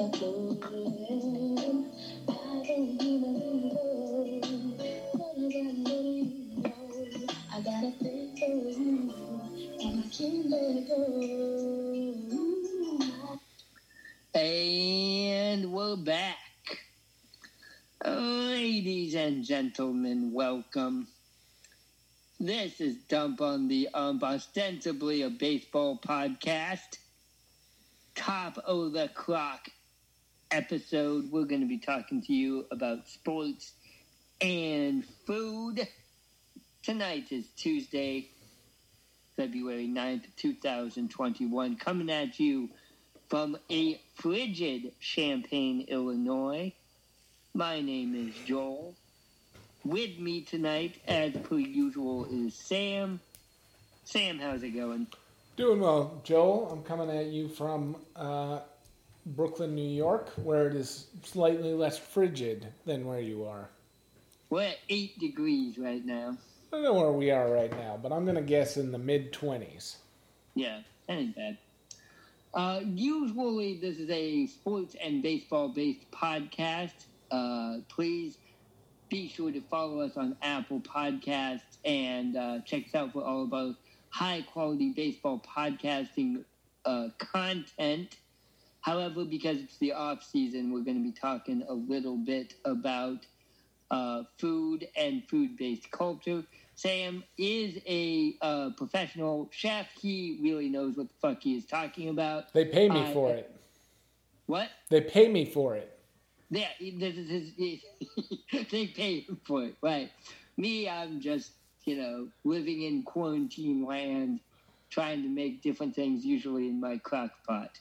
and we're back. Ladies and gentlemen, welcome. This is Dump on the Ump, ostensibly a baseball podcast. Top of the crock episode, we're going to be talking to you about sports and food. Tonight is Tuesday, February 9th, 2021, coming at you from a frigid Champaign, Illinois. My name is Joel. With me tonight, as per usual, is Sam. Sam, how's it going? Doing well, Joel. I'm coming at you from uh, Brooklyn, New York, where it is slightly less frigid than where you are. We're at 8 degrees right now. I don't know where we are right now, but I'm going to guess in the mid 20s. Yeah, that ain't bad. Uh, usually, this is a sports and baseball based podcast. Uh, please be sure to follow us on Apple Podcasts and uh, check us out for all of our high quality baseball podcasting uh, content. However, because it's the off season, we're going to be talking a little bit about uh, food and food based culture. Sam is a uh, professional chef. He really knows what the fuck he is talking about. They pay me I- for it. What? They pay me for it. Yeah, this is his, they pay him for it, right? Me, I'm just, you know, living in quarantine land, trying to make different things, usually in my crock pot.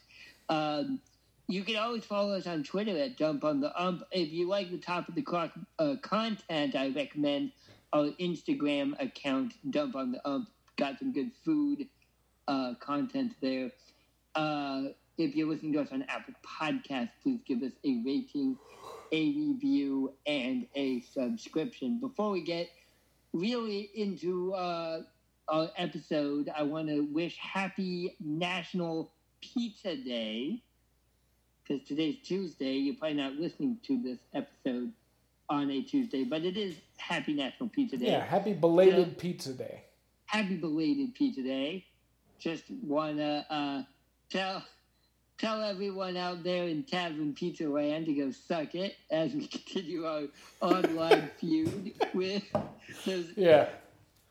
Um, you can always follow us on Twitter at Dump on the Ump. If you like the top of the crock uh, content, I recommend our Instagram account, Dump on the Ump. Got some good food uh, content there. Uh, if you're listening to us on Apple Podcasts, please give us a rating, a review, and a subscription. Before we get really into uh, our episode, I want to wish happy National Pizza Day. Because today's Tuesday, you're probably not listening to this episode on a Tuesday, but it is Happy National Pizza Day Yeah, happy belated Yeah. pizza day. happy belated pizza day. Just wanna uh, tell tell everyone out there in Tavern Pizza Land to go suck it as we continue our online feud with those Yeah.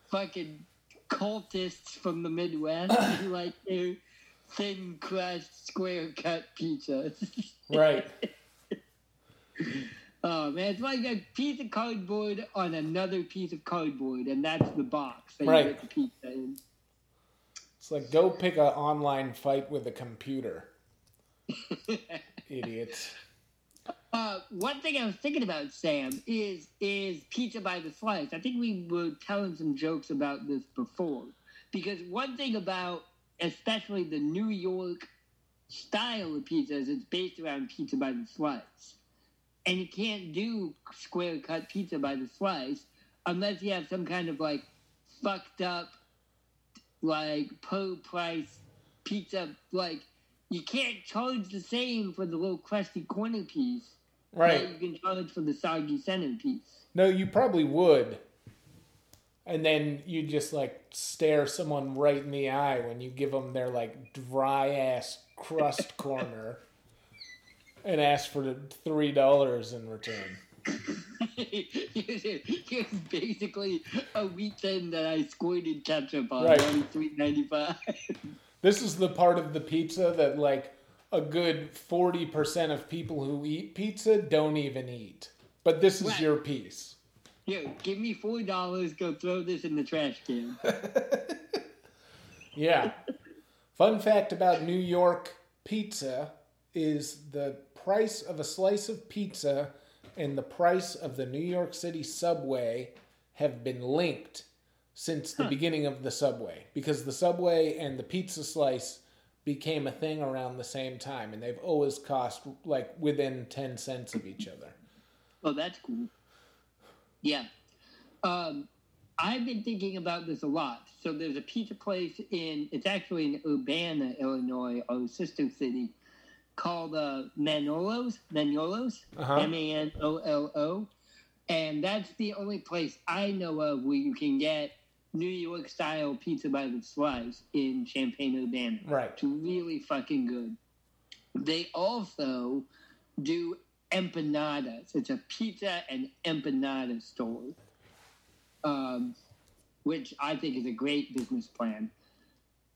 fucking cultists from the Midwest who like their thin crust square cut pizza. Right. Oh man, it's like a piece of cardboard on another piece of cardboard, and that's the box that Right. you get the pizza in. It's like go pick an online fight with a computer. Idiots. Uh, one thing I was thinking about, Sam, is is pizza by the slice. I think we were telling some jokes about this before, because one thing about especially the New York style of pizza it's based around pizza by the slice, and you can't do square cut pizza by the slice unless you have some kind of like fucked up like per price pizza like you can't charge the same for the little crusty corner piece Right. you can charge for the soggy center piece. No, you probably would. And then you just like stare someone right in the eye when you give them their like dry ass crust corner and ask for the three dollars in return. Here's basically a thin that I squirted ketchup on, Right. only three ninety five. This is the part of the pizza that like a good forty percent of people who eat pizza don't even eat. But this is Right. your piece. Here, give me four dollars. Go throw this in the trash can. Yeah. Fun fact about New York pizza is the price of a slice of pizza and the price of the New York City subway have been linked since the beginning of the subway because the subway and the pizza slice became a thing around the same time and they've always cost like within 10 cents of each other. Oh, that's cool. Yeah. Um, I've been thinking about this a lot. So there's a pizza place in, it's actually in Urbana, Illinois, our sister city, called uh, Manolos, Manolos, Uh-huh. M A N O L O, and that's the only place I know of where you can get New York style pizza by the slice in Champaign Urbana. Right. It's really fucking good. They also do empanadas. It's a pizza and empanada store, um, which I think is a great business plan.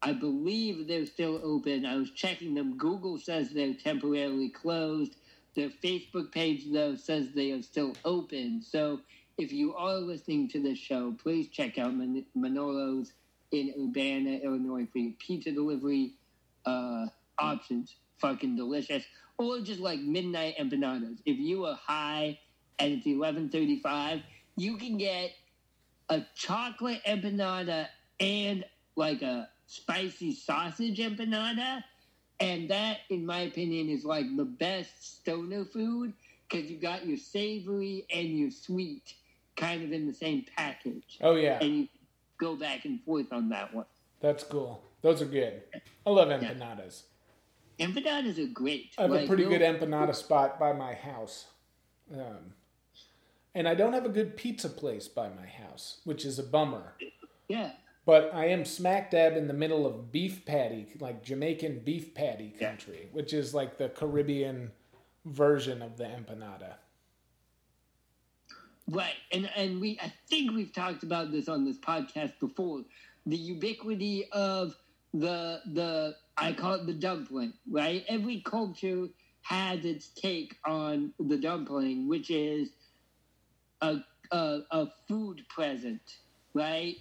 I believe they're still open. I was checking them. Google says they're temporarily closed. Their Facebook page, though, says they are still open. So if you are listening to this show, please check out Man- Manolo's in Urbana, Illinois for your pizza delivery uh, options. Fucking delicious. Or just like midnight empanadas. If you are high and it's eleven thirty five, you can get a chocolate empanada and like a spicy sausage empanada. And that, in my opinion, is like the best stoner food because you got your savory and your sweet kind of in the same package. Oh yeah, And you go back and forth on that one. that's cool. Those are good. I love empanadas. Empanadas are great. I have a pretty good empanada spot by my house. Um, and I don't have a good pizza place by my house, which is a bummer. Yeah. But I am smack dab in the middle of beef patty, like Jamaican beef patty Yeah. country, which is like the Caribbean version of the empanada. Right, and and we I think we've talked about this on this podcast before. The ubiquity of the the I call it the dumpling, right? Every culture has its take on the dumpling, which is a a, a food present, right?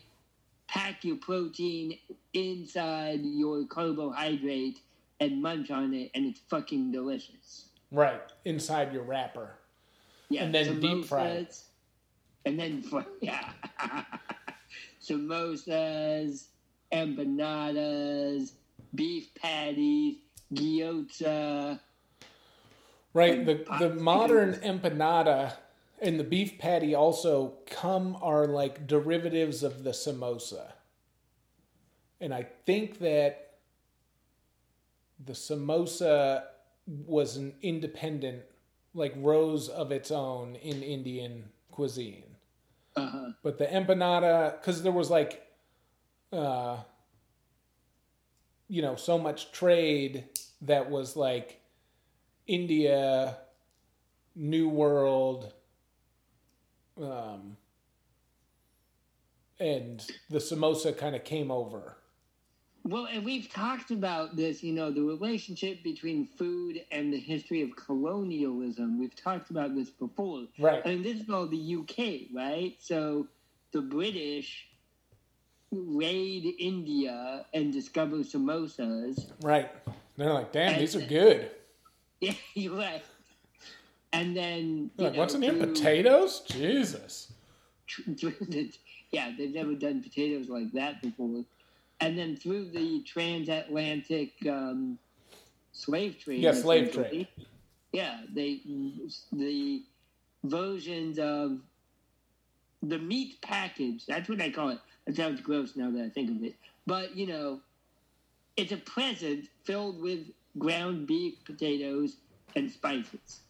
Pack your protein inside your carbohydrate and munch on it, and it's fucking delicious. Right, inside your wrapper. Yeah, And then deep fry samosas, And then, fr- yeah. samosas, empanadas, beef patties, gyoza. Right, the the modern empanada and the beef patty also come are like derivatives of the samosa. And I think that the samosa was an independent like rose of its own in Indian cuisine. Uh-huh. But the empanada, because there was like, uh, you know, so much trade that was like India, New World, um, and the samosa kind of came over. Well, and we've talked about this, you know, the relationship between food and the history of colonialism. We've talked about this before. Right. I And this is all the UK, right? So the British raid India and discover samosas. Right. They're like, damn, these are good. Yeah, you're right. And then, like, know, what's in here? Potatoes? Jesus. yeah, they've never done potatoes like that before. And then through the transatlantic um, slave trade. Yeah, slave trade. Yeah, they the versions of the meat package. That's what I call it. That sounds gross now that I think of it. But you know, it's a present filled with ground beef, potatoes, and spices.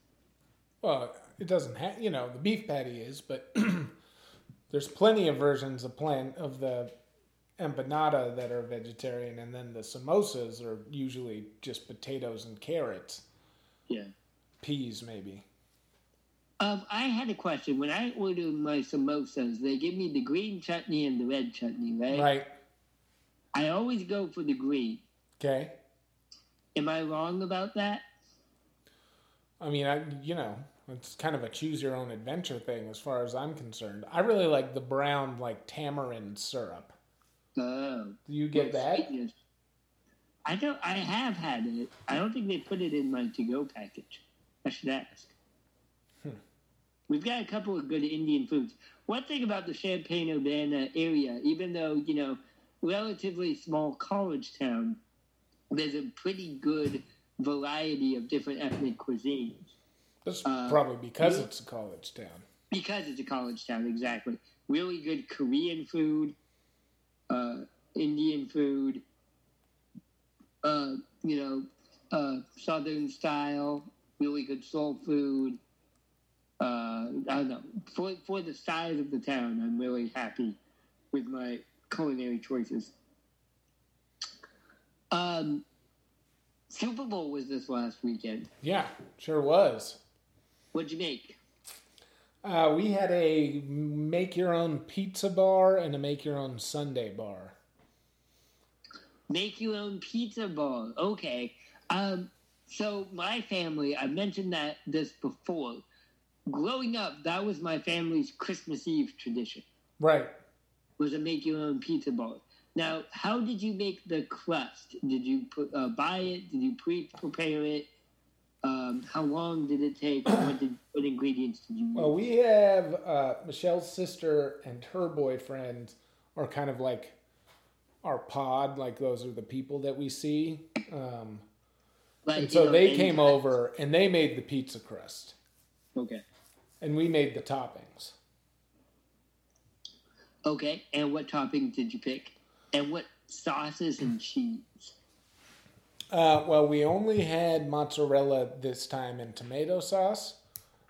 Well, it doesn't have, you know, the beef patty is, but there's plenty of versions of plan of the empanada that are vegetarian, and then the samosas are usually just potatoes and carrots, Yeah. peas maybe. Um, I had a question. When I order my samosas, they give me the green chutney and the red chutney, right? Right. I always go for the green. Okay. Am I wrong about that? I mean, I you know, it's kind of a choose your own adventure thing as far as I'm concerned. I really like the brown like tamarind syrup. Oh. Do you get that? sweetness. I don't. I have had it. I don't think they put it in my to-go package. I should ask. We've got a couple of good Indian foods. One thing about the Champaign Urbana area, even though you know, relatively small college town, there's a pretty good variety of different ethnic cuisines. That's Uh, probably because you- it's a college town. because it's a college town, exactly. Really good Korean food, uh, Indian food. Uh, you know, uh, southern style, really good soul food. Uh, I don't know. For for the size of the town, I'm really happy with my culinary choices. Um, Super Bowl was this last weekend. Yeah, sure was. What'd you make? Uh, we had a make your own pizza bar and a make your own sundae bar. Make your own pizza bar. Okay. Um, so my family, I mentioned that this before. Growing up, that was my family's Christmas Eve tradition. Right. Was to make your own pizza bar. Now, how did you make the crust? Did you put, uh, buy it? Did you pre-prepare it? Um, how long did it take? what, did, what ingredients did you use? Well, we have uh, Michelle's sister and her boyfriend are kind of like our pod. Like those are the people that we see. Um, like, and you so know, they came over and they made the pizza crust, Okay. And we made the toppings. Okay. And what toppings did you pick? And what sauces and cheese? Uh, well, we only had mozzarella this time and tomato sauce,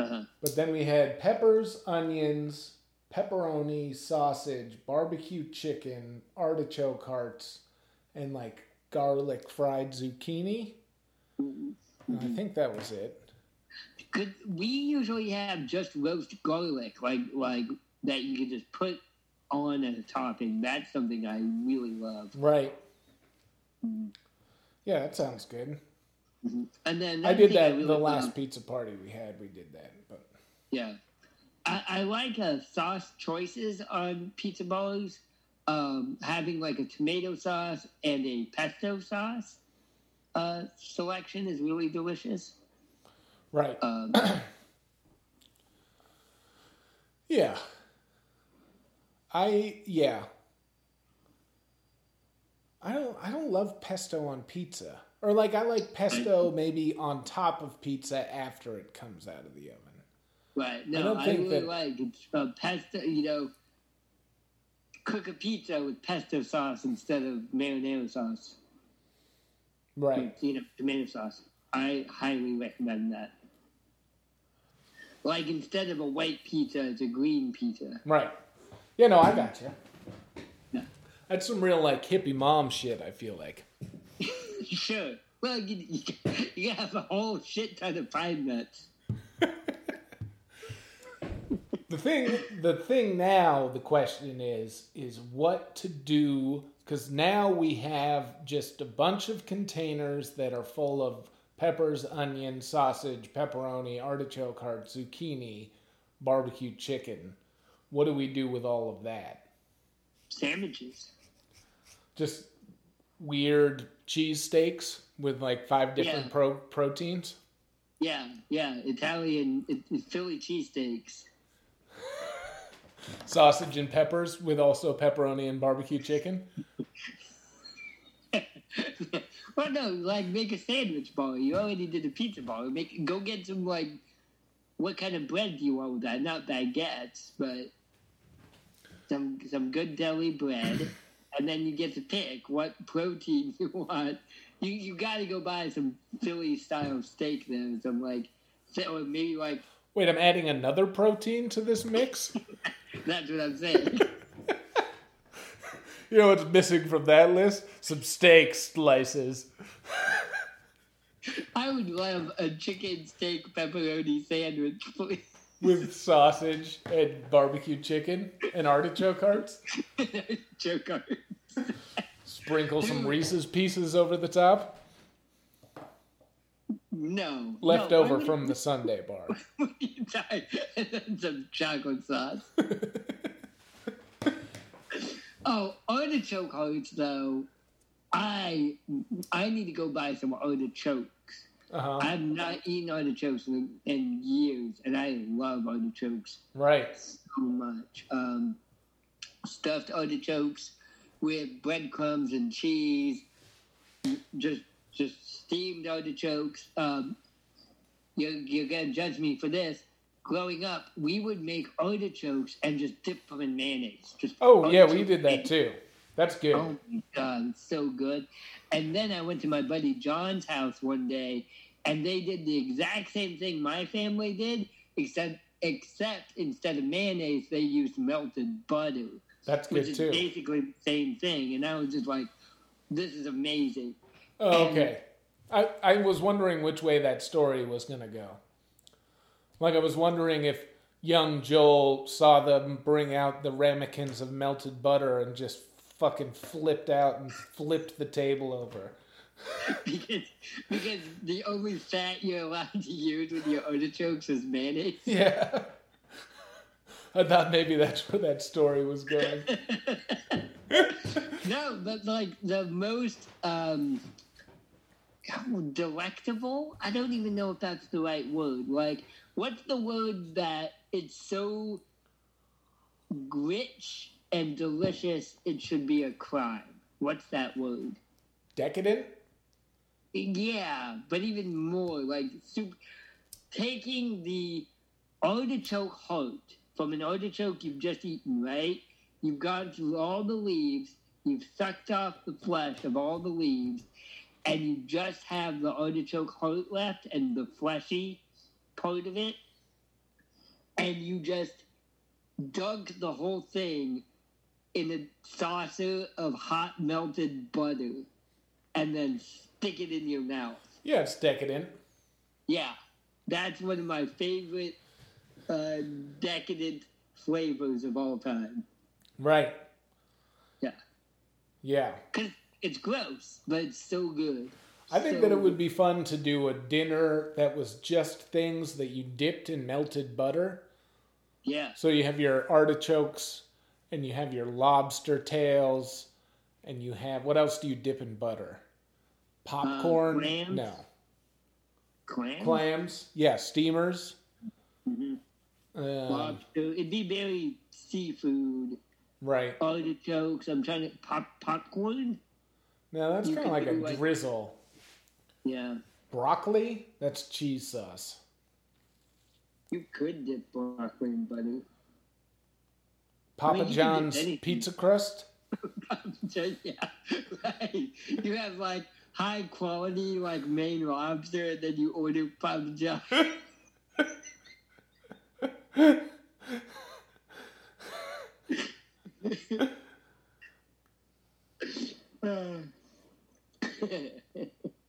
Uh-huh. but then we had peppers, onions, pepperoni, sausage, barbecue chicken, artichoke hearts, and like garlic fried zucchini. And I think that was it. Could we usually have just roast garlic, like like that you can just put on as a topping? That's something I really love. Right. Yeah, that sounds good. And then I did that really the last pizza party we had. We did that, but Yeah, I, I like uh, sauce choices on pizza bars. Um, having like a tomato sauce and a pesto sauce uh, selection is really delicious. Right. Um, Yeah. I yeah. I don't I don't love pesto on pizza. Or like I like pesto maybe on top of pizza after it comes out of the oven. Right. I No, don't I, think really that- like. Uh, pesto. You know, cook a pizza with pesto sauce instead of marinara sauce. Right. You know, tomato sauce. I highly recommend that. Like instead of a white pizza, it's a green pizza. Right. Yeah, no, I got you. Yeah. That's some real like hippie mom shit, I feel like. Sure. Well, you, you, you have a whole shit ton of pine nuts. The thing, the thing now, the question is, is what to do because now we have just a bunch of containers that are full of peppers, onion, sausage, pepperoni, artichoke heart, zucchini, barbecue chicken. What do we do with all of that? Sandwiches. Just weird cheese steaks with like five different Yeah. pro- proteins. Yeah, yeah. Italian, it, Philly cheesesteaks. Sausage and peppers with also pepperoni and barbecue chicken. well, no, like make a sandwich bar. You already did a pizza bar. Make go get some like, what kind of bread do you want with that? Not baguettes, but some some good deli bread, and then you get to pick what protein you want. You you got to go buy some Philly style steak then, some like, or maybe like Wait, I'm adding another protein to this mix? that's what I'm saying. You know what's missing from that list? Some steak slices. I would love a chicken steak pepperoni sandwich, please. with sausage and barbecue chicken and artichoke hearts. Joke art. Sprinkle some Reese's pieces over the top. No. Left no, over from the sundae bar. would you die? And then some chocolate sauce. oh, artichoke hearts though. I I need to go buy some artichokes. Uh-huh. I've not eaten artichokes in, in years, and I love artichokes Right. so much. Um, stuffed artichokes with breadcrumbs and cheese, just just steamed artichokes. Um, you're, you're gonna judge me for this. Growing up, we would make artichokes and just dip them in mayonnaise. Just Oh, yeah, we did that too. That's good. Oh my god, so good. And then I went to my buddy John's house one day, and they did the exact same thing my family did, except except instead of mayonnaise, they used melted butter, That's which good is too. basically the same thing. And I was just like, "This is amazing." Oh, okay. I, I was wondering which way that story was going to go. Like, I was wondering if young Joel saw them bring out the ramekins of melted butter and just fucking flipped out and flipped the table over. because because the only fat you're allowed to use with your artichokes is mayonnaise. Yeah. I thought maybe that's where that story was going. no, but like the most um delectable. I don't even know if that's the right word. Like, what's the word that it's so rich and delicious it should be a crime? What's that word? Decadent? Yeah, but even more like soup. Taking the artichoke heart from an artichoke you've just eaten, right? You've gone through all the leaves, you've sucked off the flesh of all the leaves, and you just have the artichoke heart left and the fleshy part of it, and you just dunk the whole thing in a saucer of hot melted butter and then stick it in your mouth. Yeah, it's decadent. Yeah, that's one of my favorite uh, decadent flavors of all time. Right. Yeah, Yeah. because it's gross, but it's so good. I think So- that it would be fun to do a dinner that was just things that you dipped in melted butter. Yeah, So you have your artichokes and you have your lobster tails and you have what else do you dip in butter? Popcorn? clams? no. clam, Clams? Yeah, steamers. Mm-hmm. Um, lobster. It'd be very seafood. right. Artichokes. I'm trying to pop popcorn. No, that's kind of like a like- drizzle. Yeah, Broccoli? That's cheese sauce. you could dip broccoli in butter. Papa can dip John's pizza crust? Yeah, right. You have like high quality like Maine lobster, and then you order Papa John.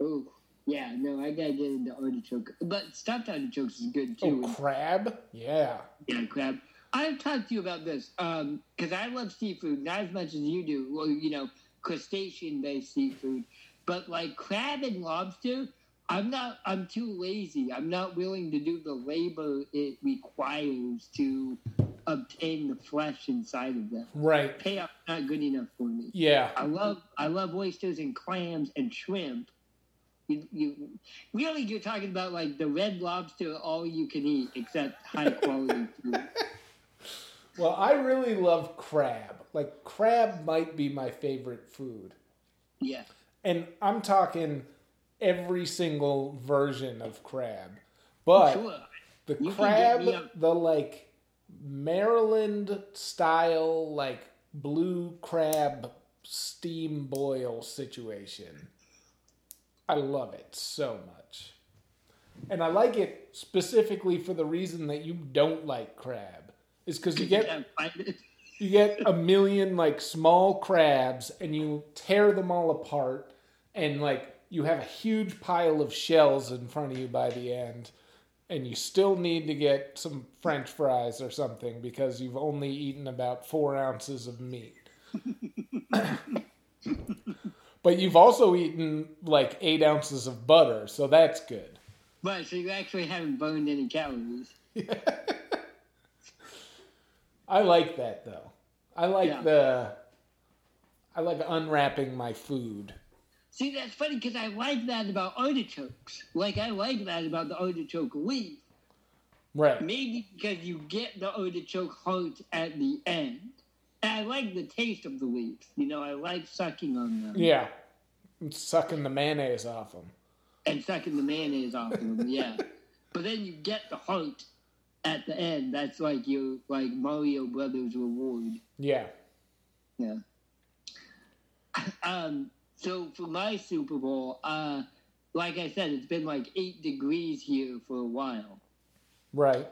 oh yeah, no, I gotta get into artichoke, but stuffed artichokes is good too. Oh, crab? Yeah. Yeah, crab. I've talked to you about this um, because I love seafood, not as much as you do. Well, you know, crustacean-based seafood, but like crab and lobster, I'm not. I'm too lazy. I'm not willing to do the labor it requires to obtain the flesh inside of them. Right. Payoff not good enough for me. Yeah. I love I love oysters and clams and shrimp. You, you really you're talking about like the red lobster all you can eat except high quality food. Well, I really love crab. Like, crab might be my favorite food. Yeah. And I'm talking every single version of crab. But Sure. the You crab, get me up- the like Maryland style, like blue crab steam boil situation, I love it so much. And I like it specifically for the reason that you don't like crab. Is because you get Yeah, find it. you get a million like small crabs and you tear them all apart and like you have a huge pile of shells in front of you by the end and you still need to get some french fries or something because you've only eaten about four ounces of meat but you've also eaten like eight ounces of butter so that's good Right, so you actually haven't burned any calories. i like that though i like Yeah. the i like unwrapping my food See, that's funny because I like that about artichokes. Like, I like that about the artichoke leaf. right Maybe because you get the artichoke heart at the end. I like the taste of the leaves. You know, I like sucking on them. Yeah. And sucking the mayonnaise off them. and sucking the mayonnaise off them. Yeah, but then you get the heart at the end. That's like your like Mario Brothers reward. Yeah. Yeah. Um. So for my Super Bowl, uh, like I said, it's been like eight degrees here for a while. Right.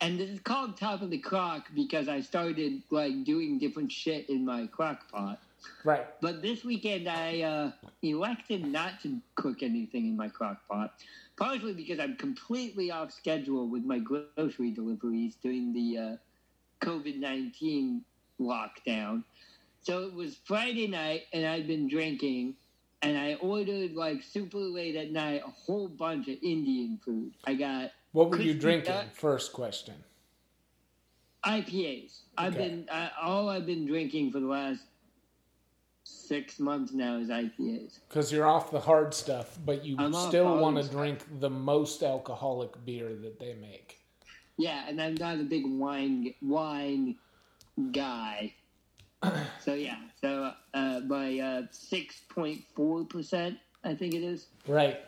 And this is called top of the crock because I started like doing different shit in my crock pot. Right. But this weekend I uh, elected not to cook anything in my crock pot, partially because I'm completely off schedule with my grocery deliveries during the uh, COVID 19 lockdown. So it was Friday night and I'd been drinking and I ordered like super late at night a whole bunch of Indian food. I got What were you drinking? duck. First question. IPAs. I've Okay. been I, all I've been drinking for the last six months now is IPAs. Because you're off the hard stuff, but you I'm still want to drink the most alcoholic beer that they make. Yeah, and I'm not a big wine wine guy. so yeah, so uh, by uh, six point four percent, I think it is, Right.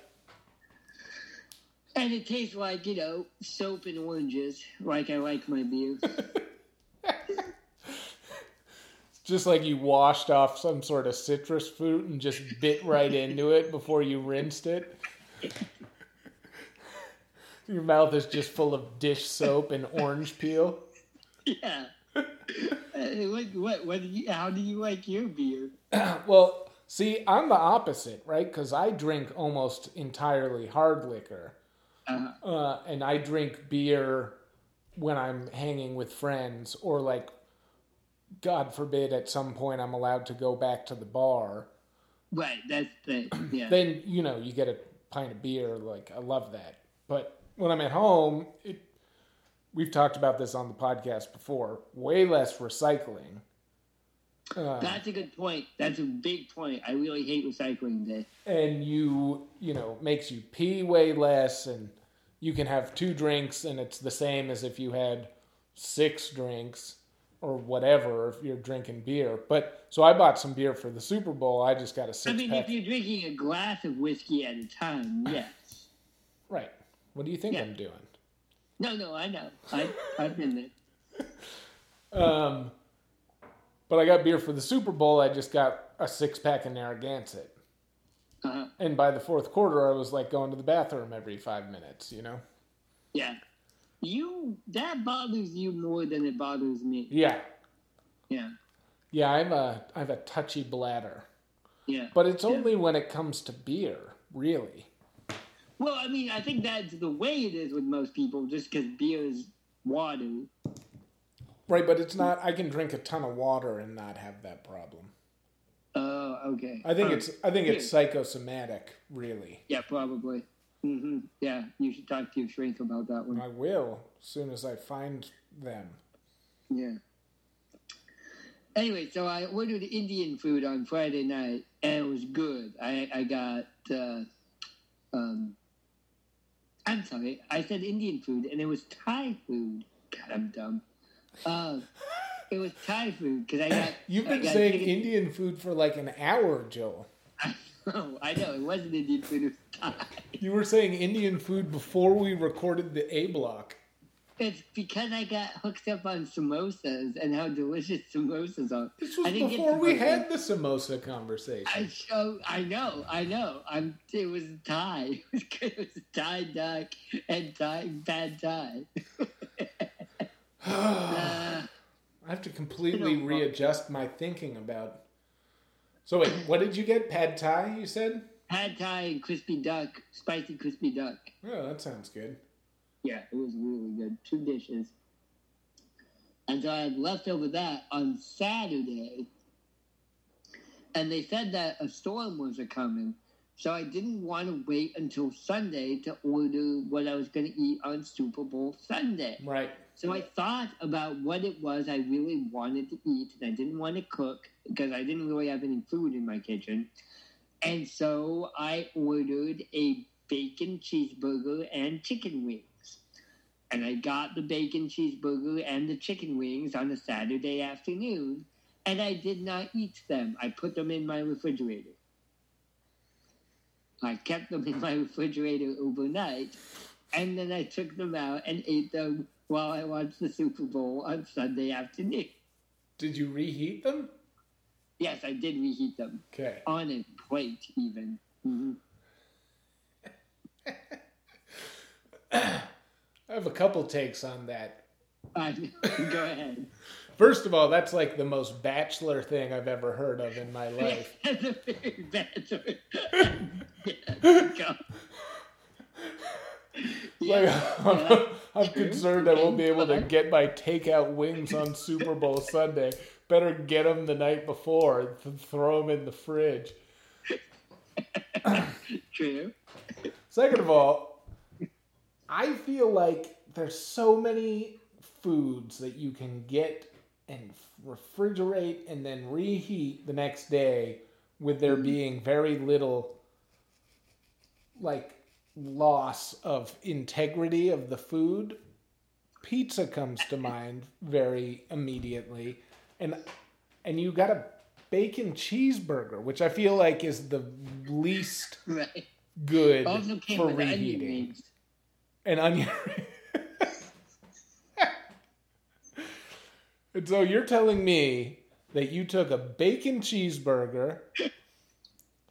And it tastes like you know soap and oranges, like I like my beer. Just like you washed off some sort of citrus fruit and just bit right into it before you rinsed it. Your mouth is just full of dish soap and orange peel. yeah. Uh, what, what, what do you, how do you like your beer? Well, see, I'm the opposite, right? Because I drink almost entirely hard liquor. Uh, uh, and I drink beer when I'm hanging with friends, or like, God forbid, at some point I'm allowed to go back to the bar. right, that's the yeah. Then you know you get a pint of beer. Like I love that. But when I'm at home, it, we've talked about this on the podcast before. Way less recycling. Uh, That's a good point. That's a big point. I really hate recycling day. and you you know makes you pee way less and you can have two drinks and it's the same as if you had six drinks or whatever if you're drinking beer but so i bought some beer for the super bowl i just got a I six mean, pack if you're drinking a glass of whiskey at a time, yes. right what do you think Yeah. i'm doing No, no, I know. I, I've been there. um but i got beer for the super bowl i just got a six pack of narragansett Uh-huh. and by the fourth quarter i was like going to the bathroom every five minutes you know Yeah. You, that bothers you more than it bothers me. yeah Yeah. yeah i'm a i have a touchy bladder Yeah. But it's Yeah. only when it comes to beer, really. Well, I mean, I think that's the way it is with most people, just because beer is water. Right, but it's not. I can drink a ton of water and not have that problem. Oh, okay. I think Uh, it's. I think it's psychosomatic, really. Yeah, probably. hmm Yeah, you should talk to your shrink about that one. I will as soon as I find them. Yeah. Anyway, so I ordered Indian food on Friday night, and it was good. I I got. Uh, um, I'm sorry, I said Indian food, and it was Thai food. God, I'm dumb. Uh, it was Thai food because I got. You've been got saying chicken- Indian food for like an hour, Joel. Oh, I know it wasn't Indian food. It was Thai. You were saying Indian food before we recorded the A block. It's because I got hooked up on samosas and how delicious samosas are. This was I before we had the samosa conversation. I. I know. I know. I'm. It was Thai. It was. It was Thai duck and Thai pad Thai. I have to completely readjust my thinking about. So wait, what did you get? Pad Thai? You said? pad Thai and crispy duck, spicy crispy duck. Oh, that sounds good. Yeah, it was really good. Two dishes. And so I had leftover that on Saturday. And they said that a storm was a coming. So I didn't want to wait until Sunday to order what I was going to eat on Super Bowl Sunday. Right. So I thought about what it was I really wanted to eat, and I didn't want to cook because I didn't really have any food in my kitchen. And so I ordered a bacon cheeseburger and chicken wings. And I got the bacon cheeseburger and the chicken wings on a Saturday afternoon, and I did not eat them. I put them in my refrigerator. I kept them in my refrigerator overnight, and then I took them out and ate them while I watched the Super Bowl on Sunday afternoon. Did you reheat them? Yes, I did reheat them Okay. on a plate, even. hmm I have a couple takes on that. Uh, go ahead. First of all, that's like the most bachelor thing I've ever heard of in my life. That's a very story. yeah, go. Like, yeah. I'm concerned I won't be able to get my takeout wings on Super Bowl Sunday. Better get them the night before and th- throw them in the fridge. True. Second of all, I feel like there's so many foods that you can get and refrigerate and then reheat the next day with there mm. being very little like loss of integrity of the food. Pizza comes to mind very immediately and and you got a bacon cheeseburger, which I feel like is the least Right. good oh, Also came for with onion reheating. rings. And onion. and so you're telling me that you took a bacon cheeseburger.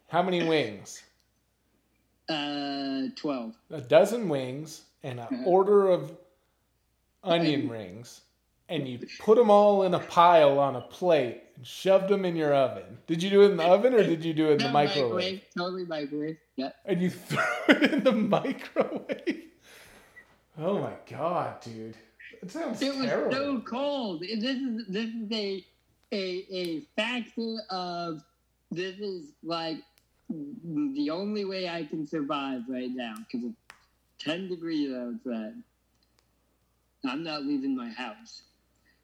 How many wings? Uh, 12. A dozen wings and an order of onion rings, and you put them all in a pile on a plate and shoved them in your oven. Did you do it in the oven or did you do it in the No, microwave? Totally microwave. Yeah. And you threw it in the microwave. Oh my god, dude. That sounds It was so cold. This is this is a a a factor of this is like the only way I can survive right now because it's ten degrees outside. I'm not leaving my house,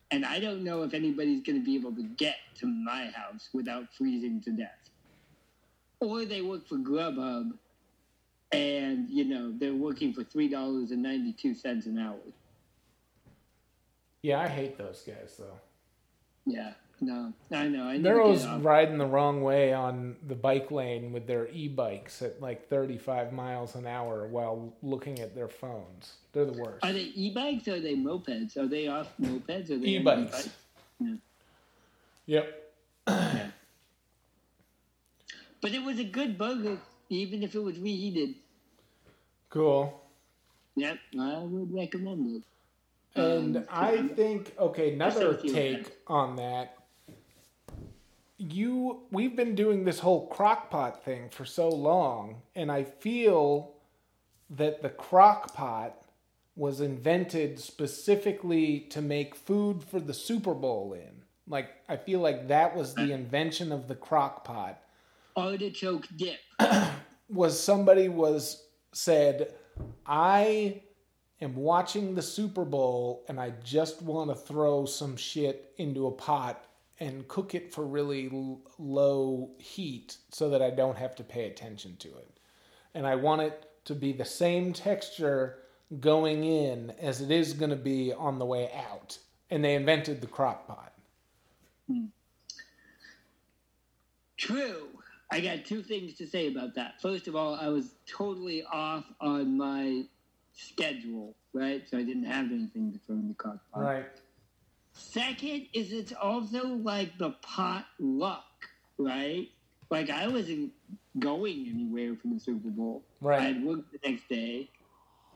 and I don't know if anybody's going to be able to get to my house without freezing to death. Or they work for Grubhub, and you know they're working for three dollars and ninety two cents an hour. Yeah, I hate those guys though. Yeah, no, I know. I They're always riding the wrong way on the bike lane with their e-bikes at like 35 miles an hour while looking at their phones. They're the worst. Are they e-bikes or are they mopeds? Are they off mopeds or are they E-bikes. e-bikes? Yep. Yeah. But it was a good burger, even if it was reheated. Cool. Yep, I would recommend it. And Um, I think okay, another take on that. You we've been doing this whole crockpot thing for so long, and I feel that the crockpot was invented specifically to make food for the Super Bowl in. Like I feel like that was the invention of the crockpot Artichoke dip. was somebody was said, I am watching the Super Bowl and I just want to throw some shit into a pot and cook it for really l- low heat so that I don't have to pay attention to it. And I want it to be the same texture going in as it is going to be on the way out. And they invented the crock pot. Hmm. True. I got two things to say about that. First of all, I was totally off on my schedule, right? So I didn't have anything to throw in the crock pot. Right. Second is it's also like the pot luck, right? Like I wasn't going anywhere for the Super Bowl. Right. I'd work the next day.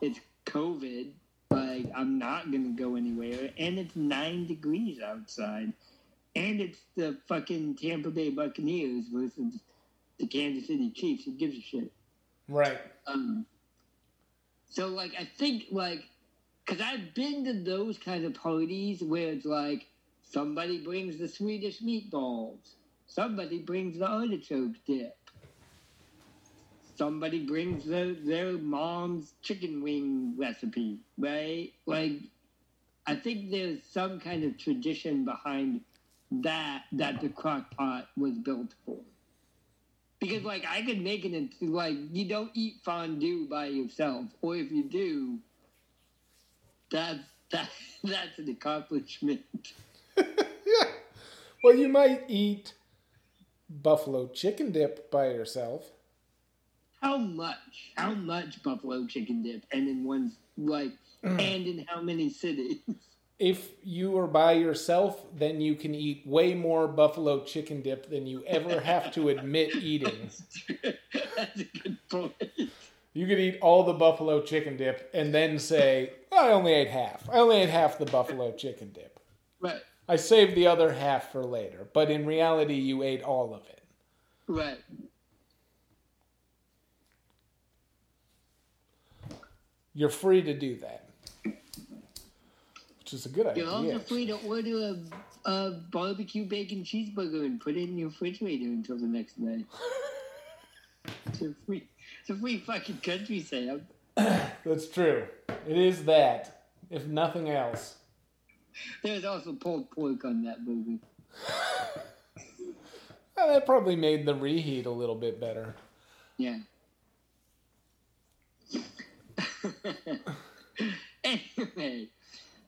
It's COVID. Like I'm not gonna go anywhere, and it's nine degrees outside, and it's the fucking Tampa Bay Buccaneers versus the Kansas City Chiefs. Who gives a shit? Right. Um, so like I think like because I've been to those kind of parties where it's like somebody brings the Swedish meatballs, somebody brings the artichoke dip, somebody brings their their mom's chicken wing recipe, right? Like I think there's some kind of tradition behind that that the crock pot was built for. Because like I could make it into like you don't eat fondue by yourself, or if you do, that's that that's an accomplishment. yeah. Well, you might eat buffalo chicken dip by yourself. How much? How much buffalo chicken dip, and in one like, mm. and in how many cities? if you are by yourself, then you can eat way more buffalo chicken dip than you ever have to admit eating. That's a good point. You could eat all the buffalo chicken dip and then say, I only ate half. I only ate half the buffalo chicken dip. Right, I saved the other half for later. But in reality, you ate all of it. right. You're free to do that. Which is a good idea. You're also free to order a, a barbecue bacon cheeseburger and put it in your refrigerator until the next day. it's a free, it's a free fucking country, Sam. That's true. It is that, if nothing else. There's also pulled pork on that movie. Well, that probably made the reheat a little bit better. Yeah. anyway,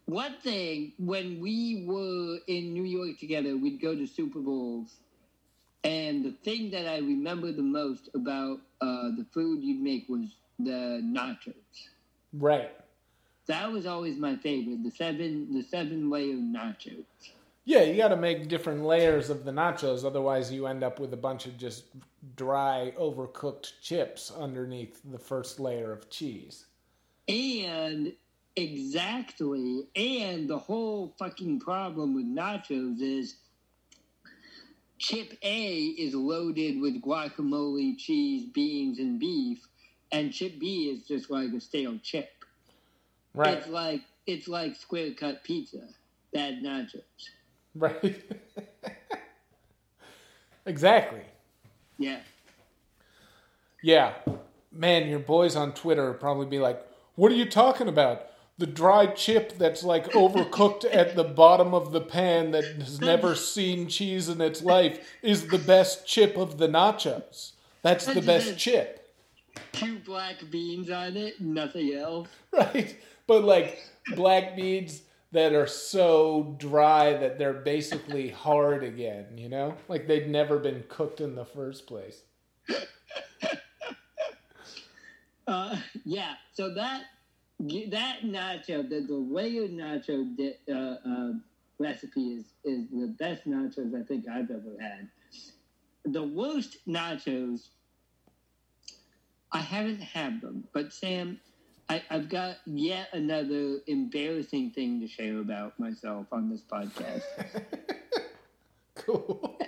one thing when we were in New York together, we'd go to Super Bowls, and the thing that I remember the most about uh, the food you'd make was the nachos. Right. That was always my favorite. The seven, the seven layer nachos. Yeah, you got to make different layers of the nachos, otherwise, you end up with a bunch of just dry, overcooked chips underneath the first layer of cheese. And exactly, and the whole fucking problem with nachos is chip A is loaded with guacamole, cheese, beans, and beef, and chip B is just like a stale chip. Right. It's like it's like square cut pizza, bad nachos. Right. exactly. Yeah. Yeah. Man, your boys on Twitter probably be like, What are you talking about? The dry chip that's like overcooked at the bottom of the pan that has never seen cheese in its life is the best chip of the nachos. That's the best chip. Two black beans on it, nothing else. Right? But like black beans that are so dry that they're basically hard again, you know? Like they'd never been cooked in the first place. Uh, yeah. So that that nacho, the, the layered nacho di- uh, uh, recipe is is the best nachos I think I've ever had. The worst nachos, I haven't had them, but Sam, I, I've got yet another embarrassing thing to share about myself on this podcast. Cool.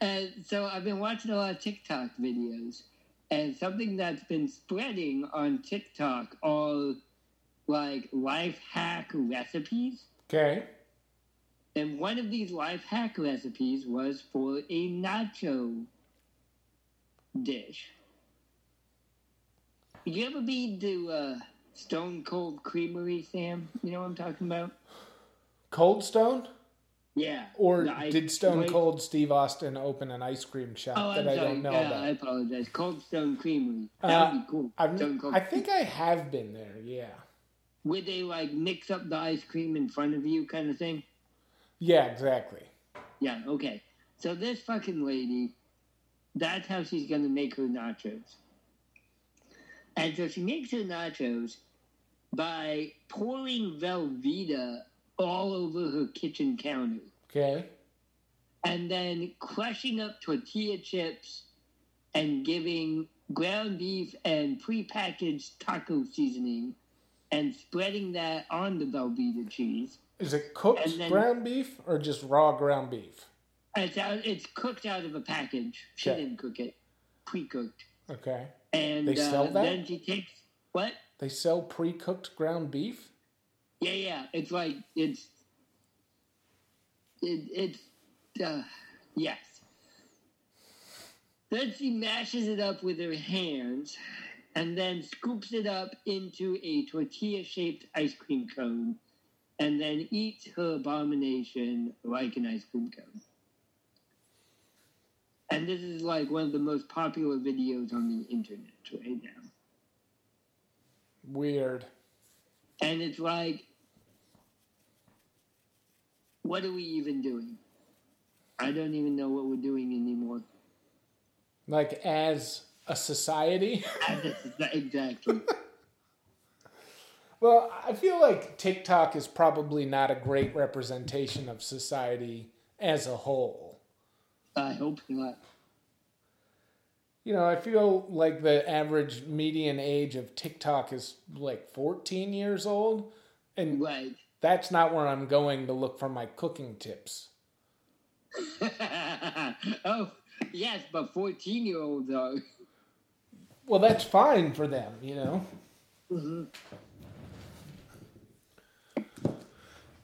And so I've been watching a lot of TikTok videos, and something that's been spreading on TikTok are like life hack recipes. Okay. And one of these life hack recipes was for a nacho dish. You ever been to uh, Stone Cold Creamery, Sam? You know what I'm talking about? Cold Stone? Yeah. Or ice- did Stone. Cold Steve Austin open an ice cream shop Oh, that I'm I don't know yeah, about? I apologize. Cold Stone Creamery. That Uh, would be cool. I've, Stone Cold I think I have been there, yeah. Would they like mix up the ice cream in front of you, kind of thing? Yeah, exactly. Yeah, okay. So this fucking lady, that's how she's gonna make her nachos. And so she makes her nachos by pouring Velveeta all over her kitchen counter Okay. and then crushing up tortilla chips and giving ground beef and prepackaged taco seasoning and spreading that on the Velveeta cheese. Is it cooked then- ground beef or just raw ground beef? It's out, it's cooked out of a package. She Okay. didn't cook it, pre-cooked. Okay. And They sell uh, that? then she takes what? They sell pre cooked ground beef? Yeah, yeah. It's like it's it, it's uh, yes. Then she mashes it up with her hands, and then scoops it up into a tortilla-shaped ice cream cone, and then eats her abomination like an ice cream cone. And this is like one of the most popular videos on the internet right now. Weird. And it's like, what are we even doing? I don't even know what we're doing anymore. Like as a society? And this is- exactly. Well, I feel like TikTok is probably not a great representation of society as a whole. I hope not. You know, I feel like the average median age of TikTok is like 14 years old, and Right. that's not where I'm going to look for my cooking tips. oh, yes, but 14 year olds are. Well, that's fine for them, you know. Mm-hmm.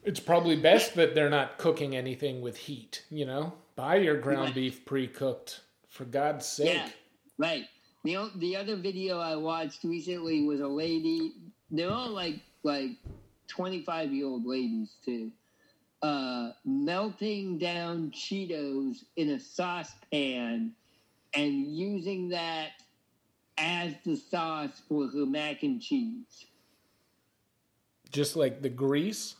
It's probably best that they're not cooking anything with heat, you know. Buy your ground Right. beef pre-cooked, for God's sake. Yeah, right. The, the other video I watched recently was a lady. They're all like like 25 year old ladies, too. Uh, melting down Cheetos in a saucepan and using that as the sauce for her mac and cheese. Just like the grease.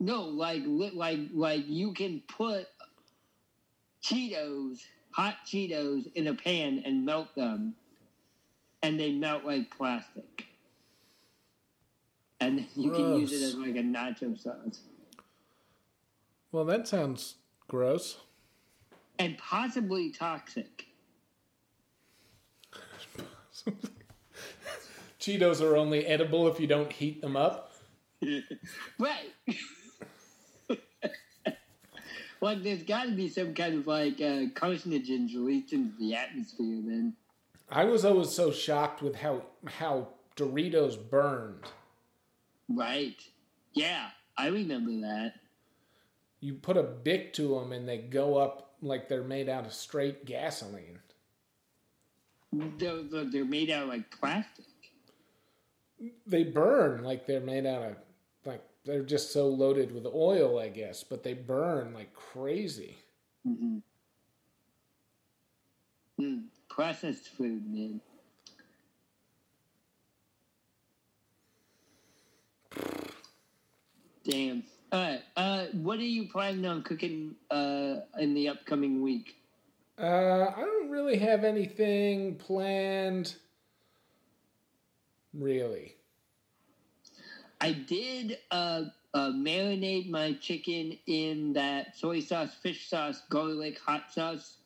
No, like like like you can put Cheetos, hot Cheetos, in a pan and melt them, and they melt like plastic. And you can use it as like a nacho sauce, Well, that sounds gross. and possibly toxic. Cheetos are only edible if you don't heat them up. Right. Like there's got to be some kind of like uh, carcinogens released into the atmosphere. Then. I was always so shocked with how how Doritos burned. Right. Yeah, I remember that. You put a bic to them and they go up like they're made out of straight gasoline. They're, they're made out of like plastic. They burn like they're made out of they're just so loaded with oil, I guess, but they burn like crazy. Mm-hmm. Mm, processed food, man. Damn. All right. Uh, what are you planning on cooking uh, in the upcoming week? Uh, I don't really have anything planned. Really. I did uh, uh, marinate my chicken in that soy sauce, fish sauce, garlic, hot sauce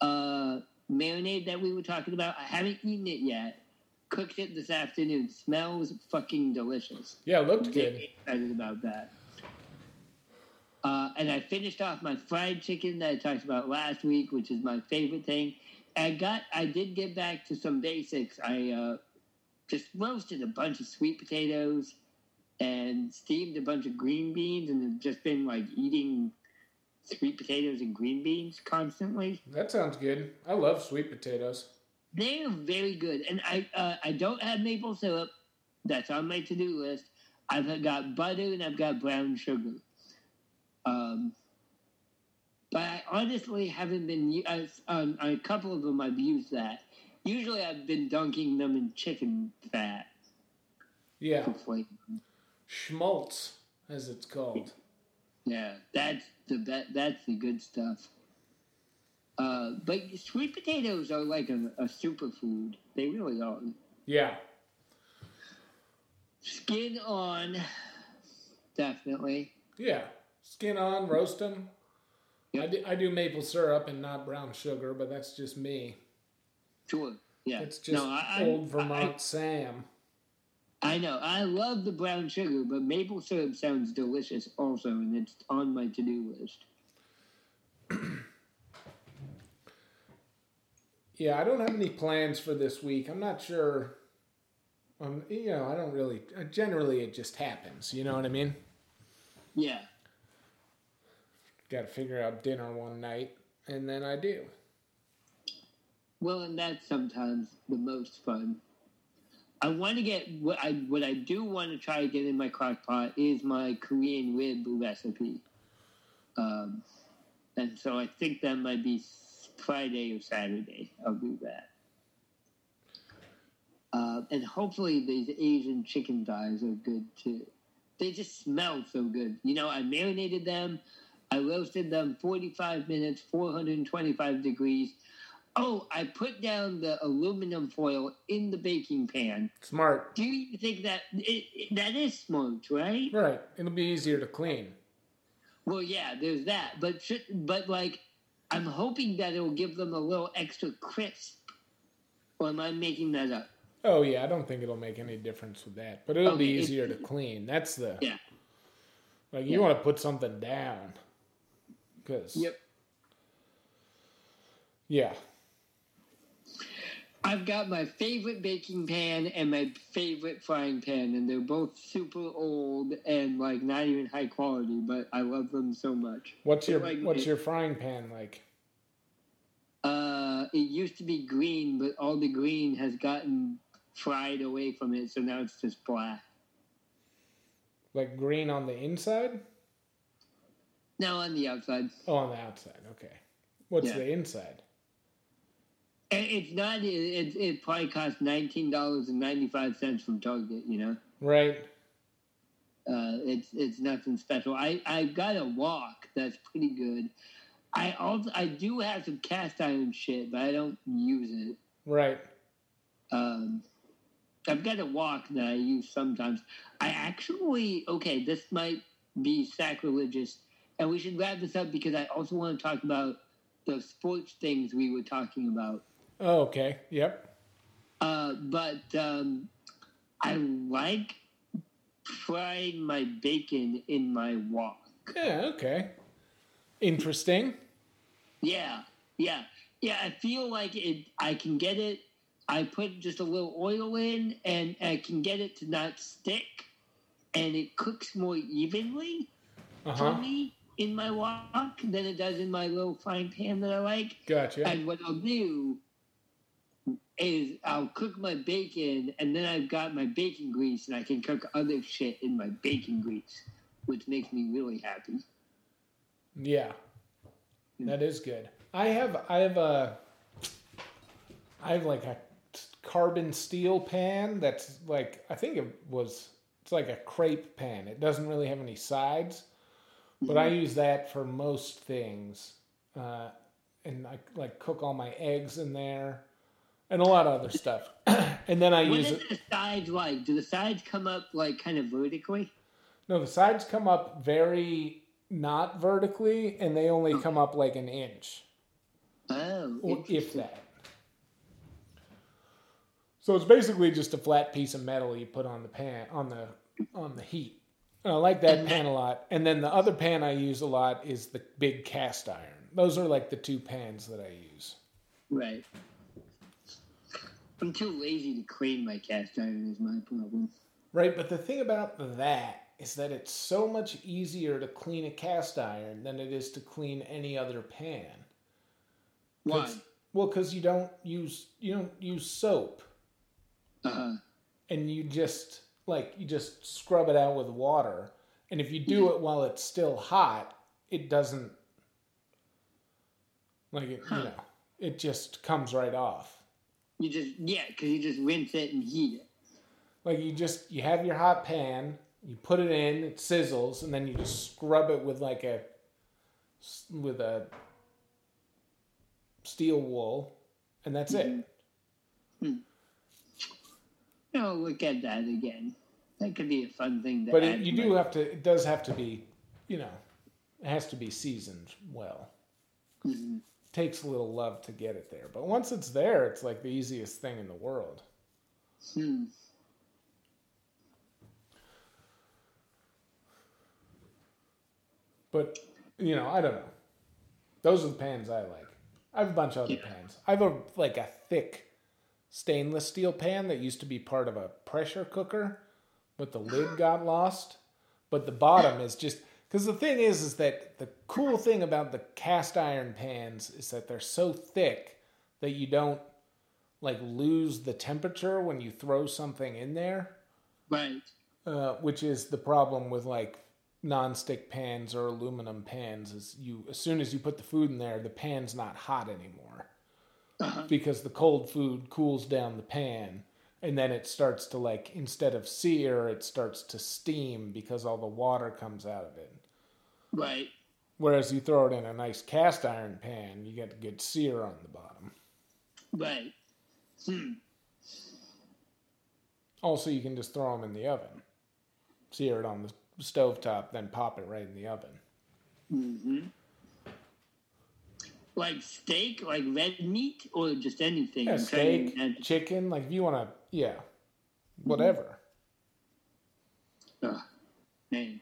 uh, marinade that we were talking about. I haven't eaten it yet. Cooked it this afternoon. Smells fucking delicious. Yeah, it looked good. Excited about that. Uh, and I finished off my fried chicken that I talked about last week, which is my favorite thing. I got, I did get back to some basics. I uh, just roasted a bunch of sweet potatoes and steamed a bunch of green beans, and have just been like eating sweet potatoes and green beans constantly. That sounds good. I love sweet potatoes. They are very good, and I uh, I don't have maple syrup. That's on my to do list. I've got butter and I've got brown sugar. Um, but I honestly haven't been I, on, on a couple of them. I've used that. Usually, I've been dunking them in chicken fat Yeah, for flavor. Schmaltz, as it's called. Yeah, that's the that, that's the good stuff. Uh, but sweet potatoes are like a, a superfood. They really are. Yeah, Skin on, definitely. yeah. Skin on, roast them. I do, I do maple syrup and not brown sugar, but that's just me. Sure. Yeah. It's just no, I, old I, Vermont Sam. I, know. I love the brown sugar, but maple syrup sounds delicious also, and it's on my to do list. Yeah, I don't have any plans for this week. I'm not sure. Um, you know, I don't really. uh, Generally, it just happens. You know what I mean? Yeah. Got to figure out dinner one night, and then I do. Well, and that's sometimes the most fun. I want to get what I what I do want to try to get in my crock pot is my Korean rib recipe. Um, and so I think that might be Friday or Saturday. I'll do that. Uh, and hopefully these Asian chicken thighs are good too. They just smell so good. You know, I marinated them. I roasted them 45 minutes, 425 degrees Oh, I put down the aluminum foil in the baking pan. Smart. Do you think that it, it- that is smart, right? Right. It'll be easier to clean. Well, yeah, there's that, but should, but like, I'm hoping that it'll give them a little extra crisp. Or am I making that up? Oh yeah, I don't think it'll make any difference with that, but it'll be Okay, it- easier to clean. That's the Yeah. like you Yeah. want to put something down because Yep. yeah, I've got my favorite baking pan and my favorite frying pan, and they're both super old and like not even high quality, but I love them so much. what's your Like, what's your frying pan like? Uh, it used to be green, but all the green has gotten fried away from it, so now it's just black. Like green on the inside? No, on the outside, Oh, on the outside. Okay. What's Yeah. the inside? It's not. It, it, it probably costs nineteen dollars and ninety five cents from Target. You know. Right. Uh, it's it's nothing special. I I got a wok that's pretty good. I also I do have some cast iron shit, but I don't use it. Right. Um, I've got a wok that I use sometimes. I actually okay, this might be sacrilegious, and we should wrap this up because I also want to talk about the sports things we were talking about. Oh, okay. Yep. Uh, but um, I like frying my bacon in my wok. Yeah. Okay. Interesting. Yeah, yeah, yeah. I feel like it. I can get it. I put just a little oil in, and I can get it to not stick, and it cooks more evenly Uh for me in my wok than it does in my little frying pan that I like. Gotcha. And what I'll do is I'll cook my bacon, and then I've got my bacon grease, and I can cook other shit in my bacon grease, which makes me really happy. Yeah, that is good. I have I have a I have like a carbon steel pan that's like I think it was it's like a crepe pan. It doesn't really have any sides, but I use that for most things, uh, and I like cook all my eggs in there and a lot of other stuff. and then I What use it. the sides like? Do the sides come up like kind of vertically? No, the sides come up very not vertically, and they only oh. come up like an inch. Oh, or if that. So it's basically just a flat piece of metal you put on the pan on the on the heat. And I like that pan a lot. And then the other pan I use a lot is the big cast iron. Those are like the two pans that I use. Right. I'm too lazy to clean my cast iron. Is my problem. Right, but the thing about that is that it's so much easier to clean a cast iron than it is to clean any other pan. Why? 'Cause- Well, because you don't use you don't use soap. Uh huh. and you just like you just scrub it out with water and if you do it while it's still hot it doesn't like it, you know it just comes right off You just yeah, because you just rinse it and heat it. like you just you have your hot pan you put it in it sizzles and then you just scrub it with like a with a steel wool and that's it Oh, look at that again. That could be a fun thing to but add it, you do have to it does have to be you know it has to be seasoned well Mhm. Takes a little love to get it there. But once it's there, it's like the easiest thing in the world. Hmm. But you know, I don't know. Those are the pans I like. I have a bunch of other Yeah. pans. I have a like a thick stainless steel pan that used to be part of a pressure cooker, but the lid got lost. But the bottom is just because the thing is, is that the cool thing about the cast iron pans is that they're so thick that you don't like lose the temperature when you throw something in there Right. uh, which is the problem with like non-stick pans or aluminum pans is you as soon as you put the food in there the pan's not hot anymore Uh-huh. because the cold food cools down the pan and then it starts to like instead of sear it starts to steam because all the water comes out of it Right. whereas you throw it in a nice cast iron pan you get a good sear on the bottom Right. Hmm. Also, you can just throw them in the oven, sear it on the stovetop, then pop it right in the oven. Mm-hmm. Like steak, like red meat, or just anything? Yeah, I'm to steak, imagine. chicken, like if you want to, yeah, whatever. Ugh, man.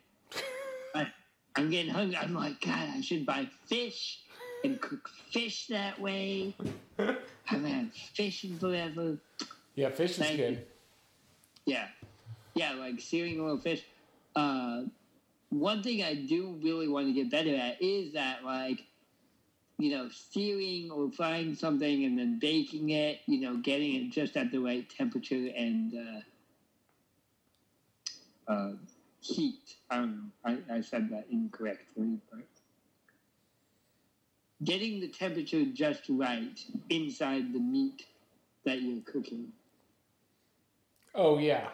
I'm getting hungry. I'm like, God, I should buy fish and cook fish that way. I haven't had fish in forever. Yeah, fish is you. good. Yeah. Yeah, like searing a little fish. Uh, one thing I do really want to get better at is that, like, you know, searing or frying something and then baking it, you know, getting it just at the right temperature and uh, uh, heat. I don't know. I, I said that incorrectly, but getting the temperature just right inside the meat that you're cooking. Oh yeah,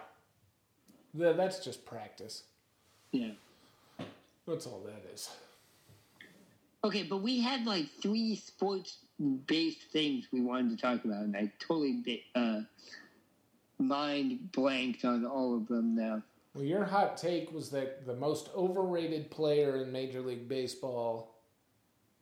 Th- that's just practice. Yeah. That's all that is. Okay, but we had like three sports based things we wanted to talk about, and I totally uh, mind blanked on all of them now. Well, your hot take was that the most overrated player in Major League Baseball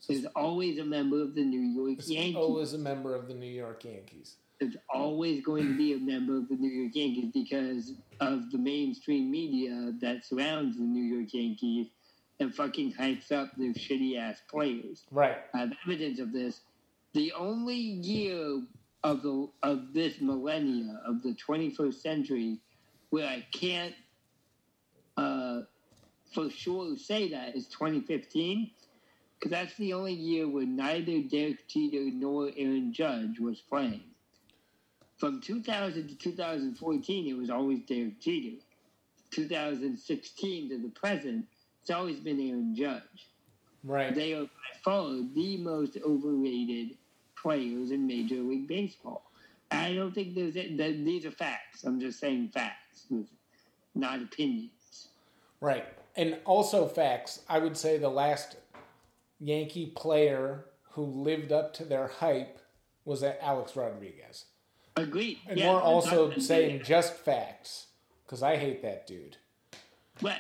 There's always a member of the New York is Yankees. always a member of the New York Yankees. There's always going to be a member of the New York Yankees because of the mainstream media that surrounds the New York Yankees and fucking hypes up their shitty ass players. Right. I have evidence of this. The only year of the of this millennia of the 21st century where I can't for sure say that is 2015 because that's the only year where neither Derek Jeter nor Aaron Judge was playing. From 2000 to 2014, it was always Derek Jeter. 2016 to the present, it's always been Aaron Judge. Right. They are by far the most overrated players in Major League Baseball. I don't think there's that these are facts. I'm just saying facts, not opinions. Right. And also facts, I would say the last Yankee player who lived up to their hype was that Alex Rodriguez. Agreed. And Yeah, we're also saying just facts because I hate that dude. But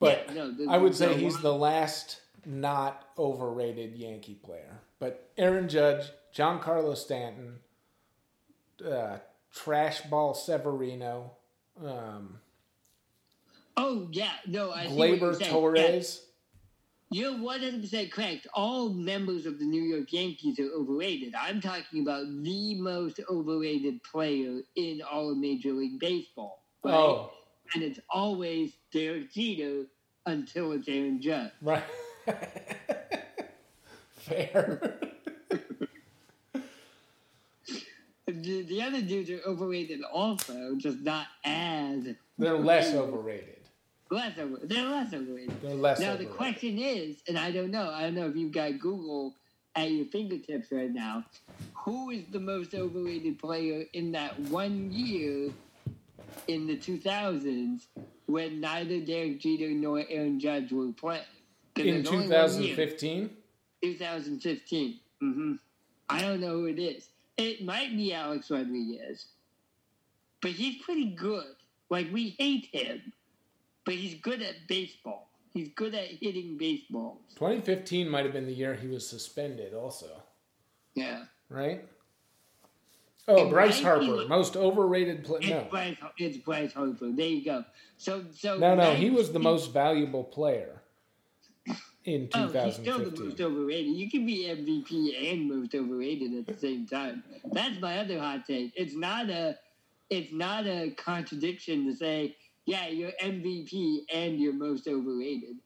But Yeah, no, the- I would say he's one- the last not overrated Yankee player. But Aaron Judge, Giancarlo Stanton, uh, Trash Ball Severino, um, oh yeah, no, I see what you're Gleyber. Torres. Yeah, you're 100 percent correct. All members of the New York Yankees are overrated. I'm talking about the most overrated player in all of Major League Baseball. Right? Oh, and it's always Derek Jeter until it's Aaron Judge. right. Fair. The, the other dudes are overrated also, just not as They're less overrated. Less over. They're less overrated. They're less now the question is, and I don't know, I don't know if you've got Google at your fingertips right now, who is the most overrated player in that one year in the 2000s when neither Derek Jeter nor Aaron Judge were playing? In there's only one year. 2015? 2015. hmm I don't know who it is. It might be Alex Rodriguez, but he's pretty good. Like we hate him, but he's good at baseball. He's good at hitting baseballs. 2015 might have been the year he was suspended, also, Yeah, right? Oh, It Bryce Harper, most overrated player. it's No, Bryce. It's Bryce Harper. There you go. So, so no, no, he was the most valuable player in Oh, he's still the most overrated. You can be MVP and most overrated at the same time. That's my other hot take. It's not a, it's not a contradiction to say, yeah, you're MVP and you're most overrated.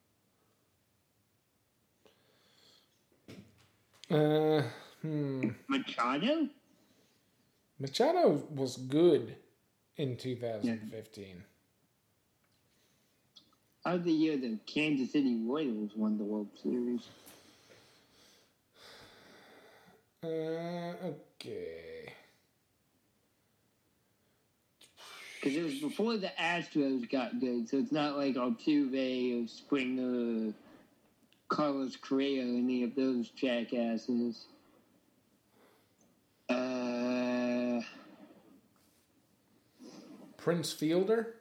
Uh, hmm. Machado? Machado was good in 2015. Of the year the Kansas City Royals won the World Series. Uh, okay. because it was before the Astros got good, so it's not like Altuve or Springer or Carlos Correa or any of those jackasses. Uh, Prince Fielder?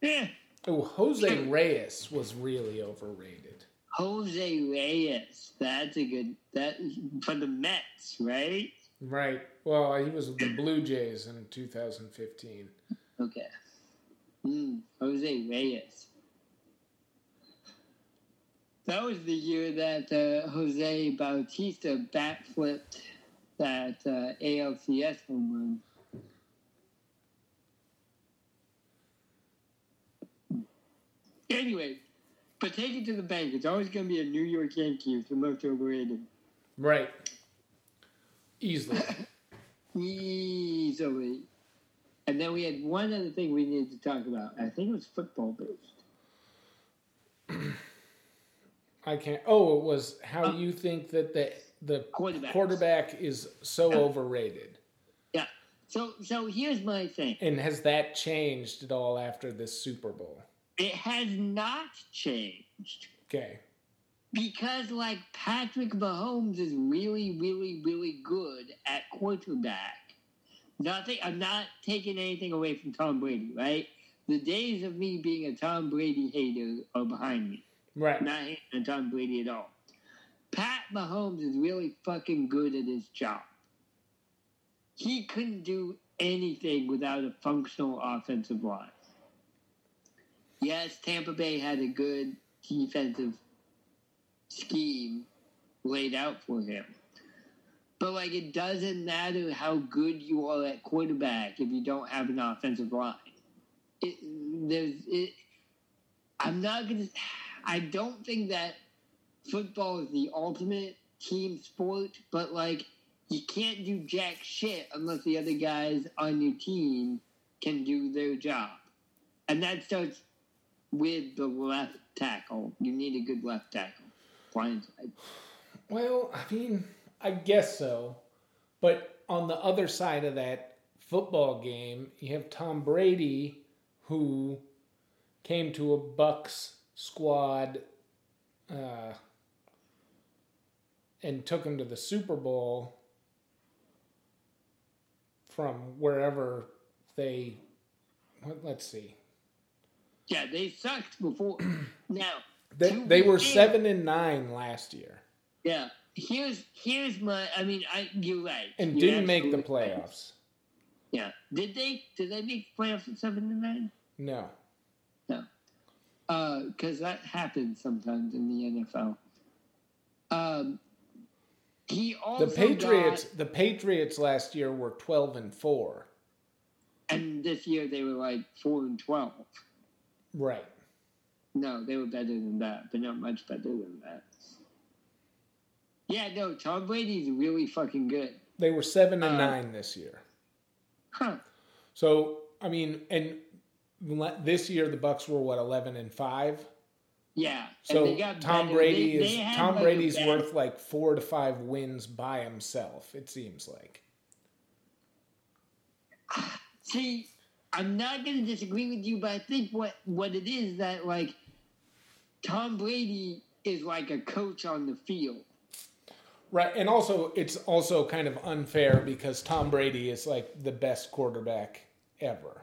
Yeah. Oh, Jose Reyes was really overrated. Jose Reyes, that's a good that for the Mets, right? Right. Well, he was with the Blue Jays in 2015. Okay. Hmm. Jose Reyes. That was the year that uh, Jose Bautista backflipped that uh, ALCS home run. Anyway, but take it to the bank. It's always going to be a New York Yankees the most overrated. Right. Easily. Easily. And then we had one other thing we needed to talk about. I think it was football based. I can't. Oh, it was how uh. you think that the the quarterback is so overrated, Yeah. So so here's my thing. and has that changed at all after this Super Bowl? It has not changed Okay. Because like Patrick Mahomes is really, really, really good at quarterback. Nothing. I'm not taking anything away from Tom Brady. Right. The days of me being a Tom Brady hater are behind me. Right. Not hating Tom Brady at all. Pat Mahomes is really fucking good at his job. He couldn't do anything without a functional offensive line. Yes, Tampa Bay had a good defensive scheme laid out for him. But like it doesn't matter how good you are at quarterback if you don't have an offensive line. It, there's it, I'm not gonna. I don't think that football is the ultimate team sport, but like you can't do jack shit unless the other guys on your team can do their job, and that starts with the left tackle. You need a good left tackle. Blindside. Well, I mean, I guess so. But on the other side of that football game, you have Tom Brady, who came to a Bucs squad uh, and took him to the Super Bowl from wherever they. Let's see. Yeah, they sucked before. now They, they were seven and nine last year Yeah, here's here's my. I mean, I you're right. and You're didn't make the absolutely right. playoffs. Yeah, did they? Did they make the playoffs at seven and nine? No. No, because that happens sometimes in the NFL. Um, he also The Patriots, got- the Patriots last year were twelve and four. and this year they were like four and twelve. Right. No, they were better than that, but not much better than that. Yeah, no, Tom Brady's really fucking good. They were seven and Uh, nine this year. Huh. So I mean, and this year the Bucs were what eleven and five. Yeah. So Tom better. Brady They- is they Tom like, Brady's worth like four to five wins by himself. It seems like. See, I'm not going to disagree with you, but I think what what it is that like Tom Brady is like a coach on the field. Right, and also it's also kind of unfair because Tom Brady is like the best quarterback ever.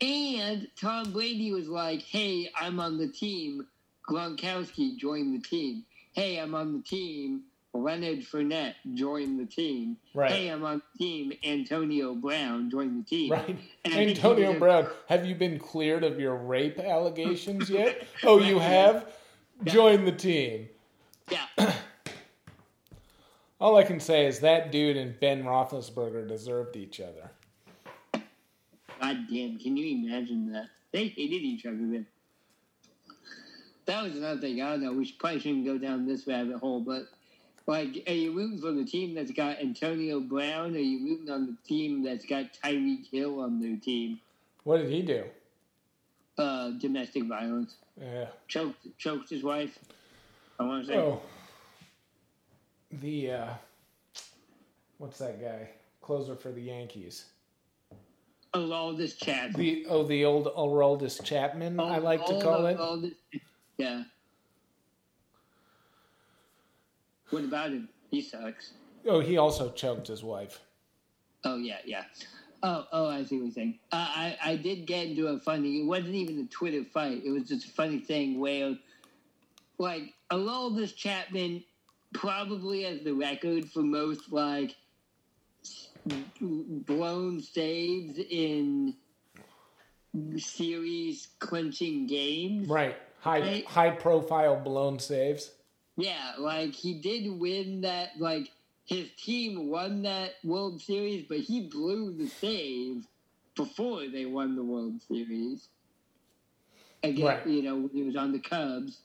And Tom Brady was like, "Hey, I'm on the team. Gronkowski joined the team. Hey, I'm on the team. Leonard Fournette joined the team. Right. Hey, I'm on the team. Antonio Brown joined the team. Right. And I think he Antonio Brown, have you been cleared of your rape allegations yet? oh, you have? Join the team. Yeah, All I can say is that dude and Ben Roethlisberger deserved each other. God damn, can you imagine that? They hated each other then. That was another thing. I don't know. We probably shouldn't go down this rabbit hole, but like, are you rooting for the team that's got Antonio Brown? Or are you rooting on the team that's got Tyreek Hill on their team? What did he do? Uh, domestic violence. Yeah. Choked, choked his wife. I want to say. Oh. The uh what's that guy? Closer for the Yankees. This chat. The oh the old Aroldis Chapman, I like to call it. All yeah. What about him? He sucks. Oh, he also choked his wife. Oh yeah, yeah. Oh, oh, I see what you're saying. Uh, I, I did get into a funny. It wasn't even a Twitter fight. It was just a funny thing where, like, Aroldis Chapman probably has the record for most like blown saves in series clinching games. Right. High Right. high profile blown saves. Yeah, like he did win that. Like his team won that World Series, but he blew the save before they won the World Series. Again, Right. you know, he was on the Cubs,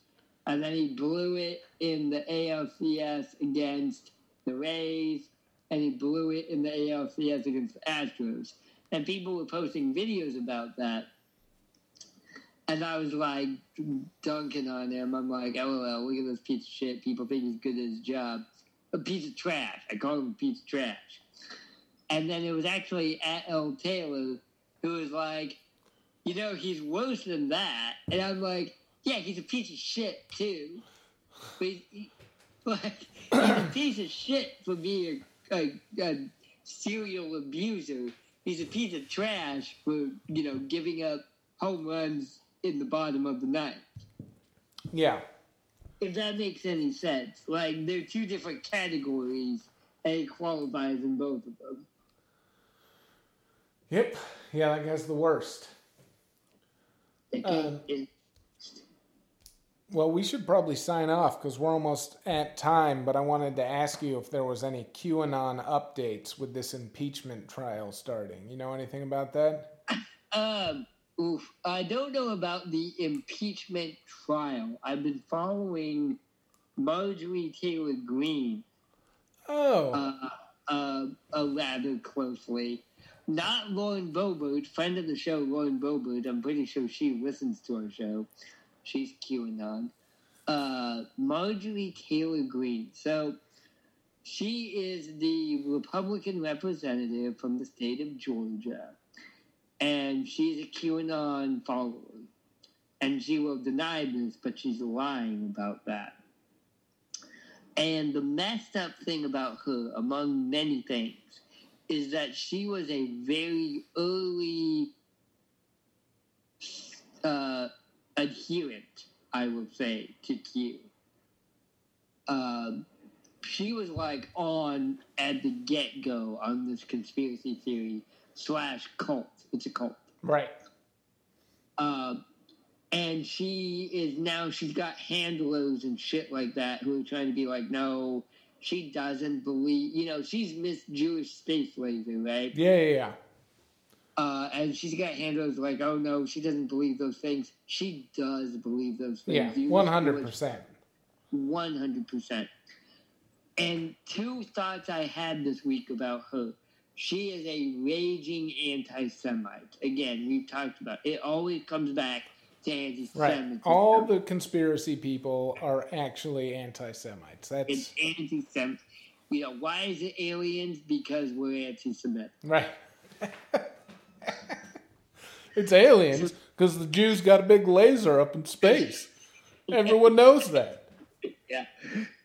and then he blew it in the ALCS against the Rays, and he blew it in the ALCS against the Astros. And people were posting videos about that. And I was like dunking on him. I'm like, oh, LOL, look at this piece of shit. People think he's good at his job. A piece of trash. I call him a piece of trash. And then it was actually at L. Taylor who was like, you know, he's worse than that. And I'm like, yeah, he's a piece of shit too. But he's, he, like, he's a piece of shit for being a, a, a serial abuser. He's a piece of trash for, you know, giving up home runs in the bottom of the ninth. Yeah. If that makes any sense. Like, they're two different categories, and he qualifies in both of them. Yep. Yeah, that guy's the worst. It- Um, Well, we should probably sign off because we're almost at time, but I wanted to ask you if there was any QAnon updates with this impeachment trial starting. You know anything about that? Um, oof. I don't know about the impeachment trial. I've been following Marjorie Taylor Greene Oh, uh, uh, uh, rather closely. Not Lauren Boebert, friend of the show, Lauren Boebert. I'm pretty sure she listens to our show. She's QAnon. Uh, Marjorie Taylor Greene. So she is the Republican representative from the state of Georgia. And she's a QAnon follower. And she will deny this, but she's lying about that. And the messed up thing about her, among many things, is that she was a very early uh, adherent, I would say, to Q. Um, she was like on at the get go on this conspiracy theory slash cult. It's a cult. right. Um, and she is now she's got handlers and shit like that who are trying to be like, no, she doesn't believe. You know, she's Miss Jewish Space Laser, right? Yeah, yeah, yeah. Uh, and she's got handlers like, oh no, she doesn't believe those things. She does believe those things. Yeah, one hundred percent. One hundred percent. And two thoughts I had this week about her. She is a raging anti-Semite. Again, we've talked about it. Always comes back to anti-Semitism. Right. All the conspiracy people are actually anti-Semites. That's it's anti-Semite. You know why is it aliens? Because we're anti-Semitic. right. it's aliens because the Jews got a big laser up in space. Everyone knows that. Yeah.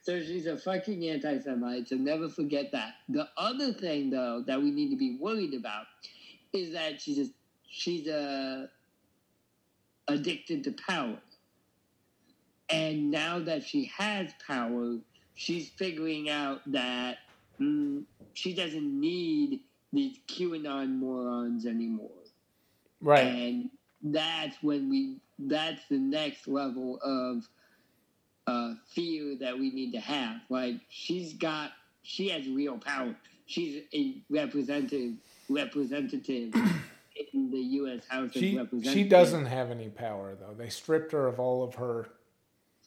So she's a fucking anti-Semite. So never forget that. The other thing, though, that we need to be worried about is that she's a, she's a addicted to power, and now that she has power, she's figuring out that mm, she doesn't need these QAnon morons anymore. Right. And that's when we, that's the next level of uh, fear that we need to have. Like, she's got, she has real power. She's a representative, representative in the U.S. House of She Representatives. she doesn't have any power though. They stripped her of all of her.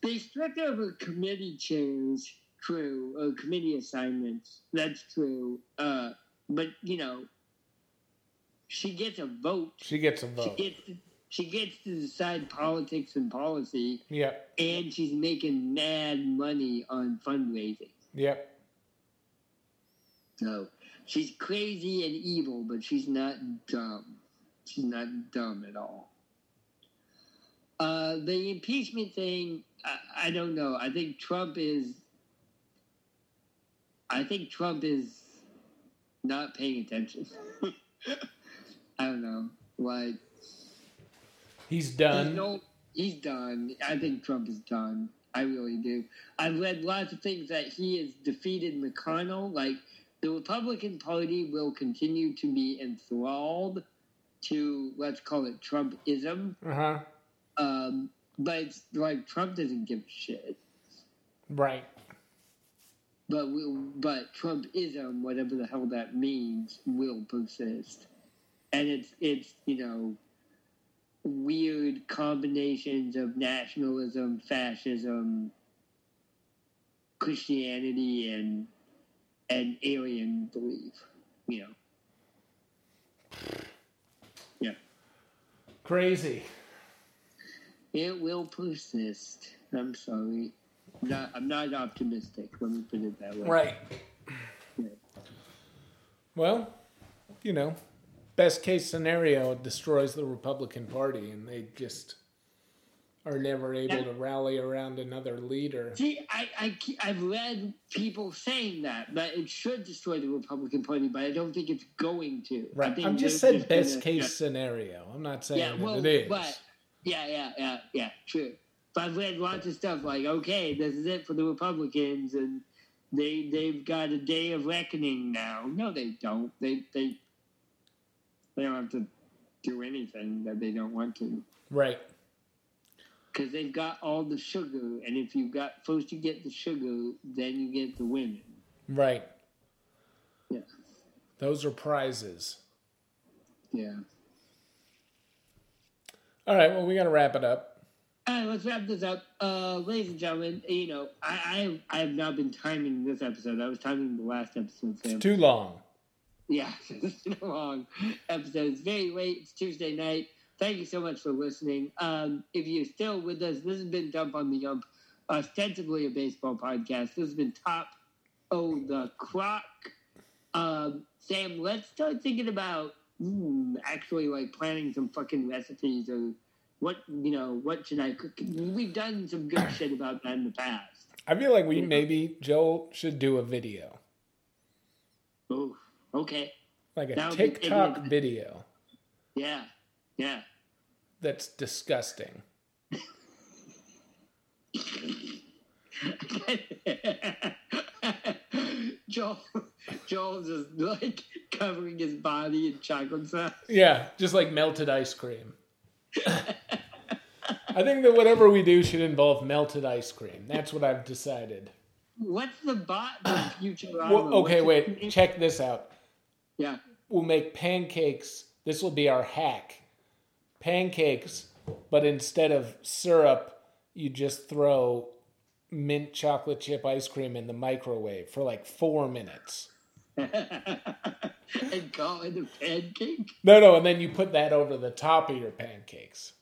They stripped her of her committee chairs, true, or committee assignments. That's true. Uh, but, you know, she gets a vote. She gets a She vote. gets she gets to decide politics and policy, Yep. and she's making mad money on fundraising. Yep. So she's crazy and evil, but she's not dumb. She's not dumb at all. Uh, the impeachment thing, I, I don't know. I think Trump is. I think Trump is not paying attention. I don't know. Like He's he's done. no, he's done. I think Trump is done. I really do. I've read lots of things that he has defeated McConnell. Like the Republican Party will continue to be enthralled to let's call it Trumpism. Uh huh. Um, but it's like Trump doesn't give a shit. Right. But will, but Trumpism, whatever the hell that means, will persist, and it's it's you know weird combinations of nationalism, fascism, Christianity, and and alien belief. You know, yeah, Crazy. it will persist. I'm sorry. I'm not, I'm not optimistic. Let me put it that way. Right. Yeah. Well, you know, best case scenario it destroys the Republican Party and they just are never able to rally around another leader. See, I, I, I've read people saying that, that it should destroy the Republican Party, but I don't think it's going to. I Right. think I'm just they're best case scenario. I'm not saying Yeah, that well, it is. but yeah, yeah, yeah, yeah, true. But I've read lots of stuff like, okay, this is it for the Republicans, and they they've got a day of reckoning now. No, they don't. They they they don't have to do anything that they don't want to Right. because they've got all the sugar, and if you've got first you get the sugar, then you get the women. Right. Yeah. Those are prizes. Yeah. All right. Well, we got to wrap it up. All right, let's wrap this up. Uh, ladies and gentlemen, you know, I, I I have not been timing this episode. I was timing the last episode. Sam. Too long. Yeah, it's been a long episode. It's very late. It's Tuesday night. Thank you so much for listening. Um, if you're still with us, this has been Dump on the Ump, ostensibly a baseball podcast. This has been Top Oh the Croc. Um, Sam, let's start thinking about mm, actually like planning some fucking recipes or what you know. What should I cook? We've done some good shit about that in the past. I feel like we maybe Joel should do a video, Oh, okay, like a That TikTok video yeah, yeah. that's disgusting. Joel, Joel's just like covering his body in chocolate sauce. Yeah, just like melted ice cream. I think that whatever we do should involve melted ice cream. That's what I've decided. What's the bot future? Well, okay, wait. Check this out. Yeah. We'll make pancakes. This will be our hack. Pancakes, but instead of syrup, you just throw mint chocolate chip ice cream in the microwave for like four minutes. and call it a pancake. No, no, and then you put that over the top of your pancakes.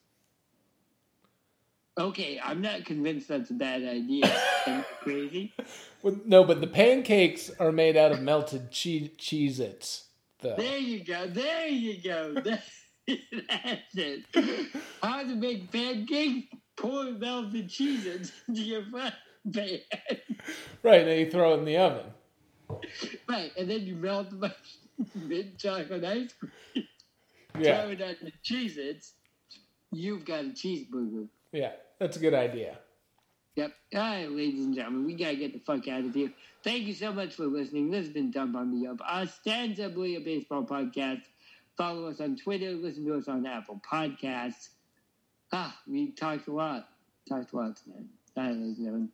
Okay, I'm not convinced that's a bad idea. Crazy? Well, no, but the pancakes are made out of melted che- Cheez Its, though. There you go. There you go. That's it. How to make pancakes? Pour melted cheese into your frying pan. Right, then you throw it in the oven. Right, and then you melt the mint chocolate ice cream. Yeah, Throw it on the Cheez Its. You've got a cheeseburger. yeah, that's a good idea. Yep. All right, ladies and gentlemen, we gotta get the fuck out of here. Thank you so much for listening. This has been Dump on the Ump, ostensibly a baseball podcast. Follow us on Twitter. Listen to us on Apple Podcasts. Ah, we talked a lot. Talked a lot tonight. All right, ladies and gentlemen.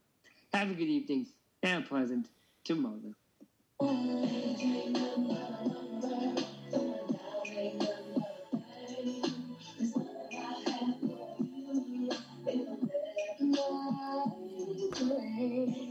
Have a good evening and a pleasant tomorrow. Hey.